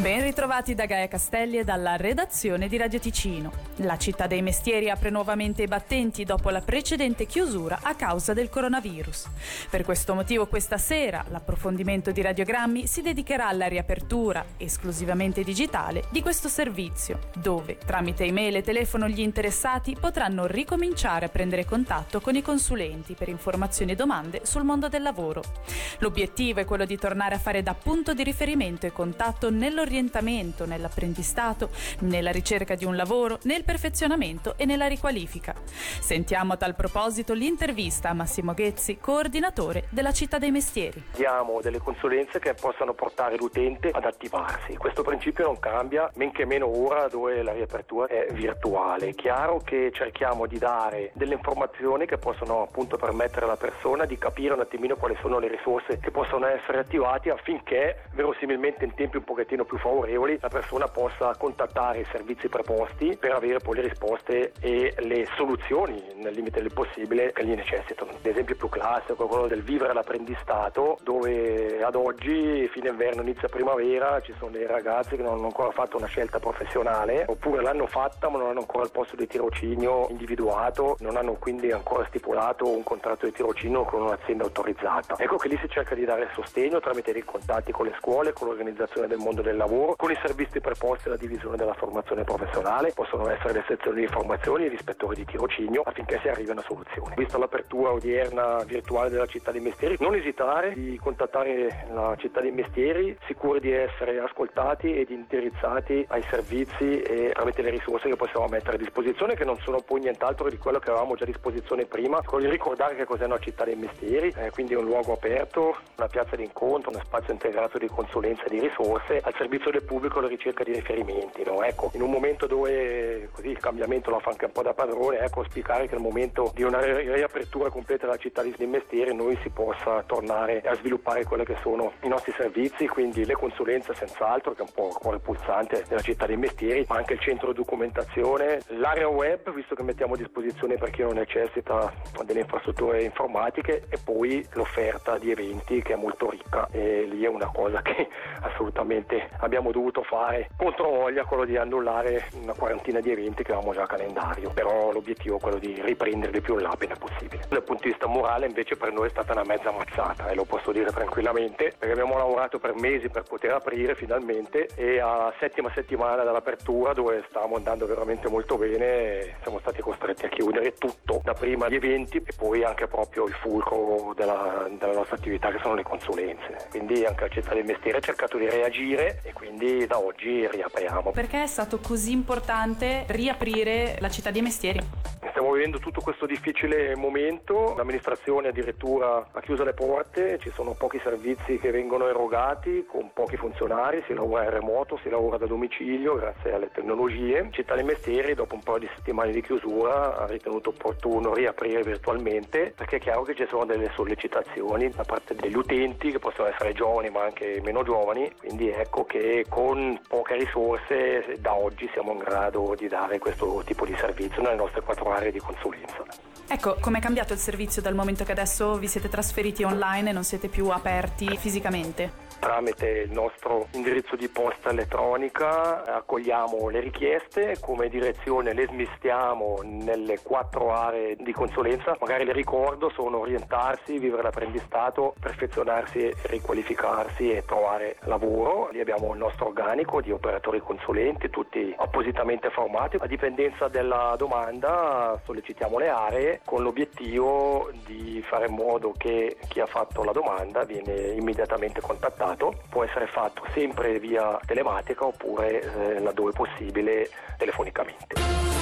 Ben ritrovati da Gaia Castelli e dalla redazione di Radio Ticino. La città dei mestieri apre nuovamente i battenti dopo la precedente chiusura a causa del coronavirus. Per questo motivo questa sera l'approfondimento di radiogrammi si dedicherà alla riapertura esclusivamente digitale di questo servizio, dove tramite email e telefono gli interessati potranno ricominciare a prendere contatto con i consulenti per informazioni e domande sul mondo del lavoro. L'obiettivo è quello di tornare a fare da punto di riferimento e contatto nell'orientamento nell'orientamento, nell'apprendistato, nella ricerca di un lavoro, nel perfezionamento e nella riqualifica. Sentiamo a tal proposito l'intervista a Massimo Ghezzi, coordinatore della Città dei Mestieri. Diamo delle consulenze che possano portare l'utente ad attivarsi. Questo principio non cambia, men che meno ora dove la riapertura è virtuale. È chiaro che cerchiamo di dare delle informazioni che possono appunto permettere alla persona di capire un attimino quali sono le risorse che possono essere attivate affinché verosimilmente in tempi un pochettino più favorevoli la persona possa contattare i servizi preposti per avere poi le risposte e le soluzioni nel limite del possibile che gli necessitano. L'esempio più classico è quello del vivere l'apprendistato dove ad oggi fine inverno inizia primavera ci sono dei ragazzi che non hanno ancora fatto una scelta professionale oppure l'hanno fatta ma non hanno ancora il posto di tirocinio individuato, non hanno quindi ancora stipulato un contratto di tirocinio con un'azienda autorizzata. Ecco che lì si cerca di dare sostegno tramite dei contatti con le scuole, con l'organizzazione del mondo del lavoro lavoro con i servizi preposti alla divisione della formazione professionale, possono essere le sezioni di formazione e gli ispettori di tirocinio affinché si arrivi a una soluzione. Vista l'apertura odierna virtuale della città dei mestieri, non esitare di contattare la città dei mestieri, sicuri di essere ascoltati ed indirizzati ai servizi e tramite le risorse che possiamo mettere a disposizione che non sono poi nient'altro di quello che avevamo già a disposizione prima, quello di ricordare che cos'è una città dei mestieri, eh, quindi un luogo aperto, una piazza di incontro, uno spazio integrato di consulenza e di risorse al servizio servizio del pubblico alla ricerca di riferimenti. No? Ecco, in un momento dove così, il cambiamento lo fa anche un po' da padrone, ecco, auspicare che nel momento di una riapertura completa della città di mestieri noi si possa tornare a sviluppare quelli che sono i nostri servizi, quindi le consulenze senz'altro, che è un po' il cuore pulsante della città dei mestieri, ma anche il centro documentazione, l'area web, visto che mettiamo a disposizione per chi non necessita delle infrastrutture informatiche e poi l'offerta di eventi che è molto ricca e lì è una cosa che assolutamente abbiamo dovuto fare contro voglia quello di annullare una quarantina di eventi che avevamo già a calendario, però l'obiettivo è quello di riprenderli più in là appena possibile. Dal punto di vista morale invece per noi è stata una mezza mazzata e lo posso dire tranquillamente perché abbiamo lavorato per mesi per poter aprire finalmente e a settima settimana dall'apertura dove stavamo andando veramente molto bene siamo stati costretti a chiudere tutto, da prima gli eventi e poi anche proprio il fulcro della, della nostra attività che sono le consulenze. Quindi anche la città del mestiere ha cercato di reagire e quindi da oggi riapriamo. Perché è stato così importante riaprire la città dei mestieri? Stiamo vivendo tutto questo difficile momento, l'amministrazione addirittura ha chiuso le porte, ci sono pochi servizi che vengono erogati con pochi funzionari, si lavora in remoto, si lavora da domicilio grazie alle tecnologie. Città dei Mestieri dopo un po' di settimane di chiusura ha ritenuto opportuno riaprire virtualmente perché è chiaro che ci sono delle sollecitazioni da parte degli utenti che possono essere giovani ma anche meno giovani, quindi ecco che con poche risorse da oggi siamo in grado di dare questo tipo di servizio nelle nostre quattro aree di consulenza. Ecco, com'è cambiato il servizio dal momento che adesso vi siete trasferiti online e non siete più aperti fisicamente? Tramite il nostro indirizzo di posta elettronica accogliamo le richieste, come direzione le smistiamo nelle quattro aree di consulenza, magari le ricordo sono orientarsi, vivere l'apprendistato, perfezionarsi, riqualificarsi e trovare lavoro. Lì abbiamo il nostro organico di operatori consulenti, tutti appositamente formati. A dipendenza della domanda sollecitiamo le aree con l'obiettivo di fare in modo che chi ha fatto la domanda viene immediatamente contattato fatto può essere fatto sempre via telematica oppure eh, laddove possibile telefonicamente.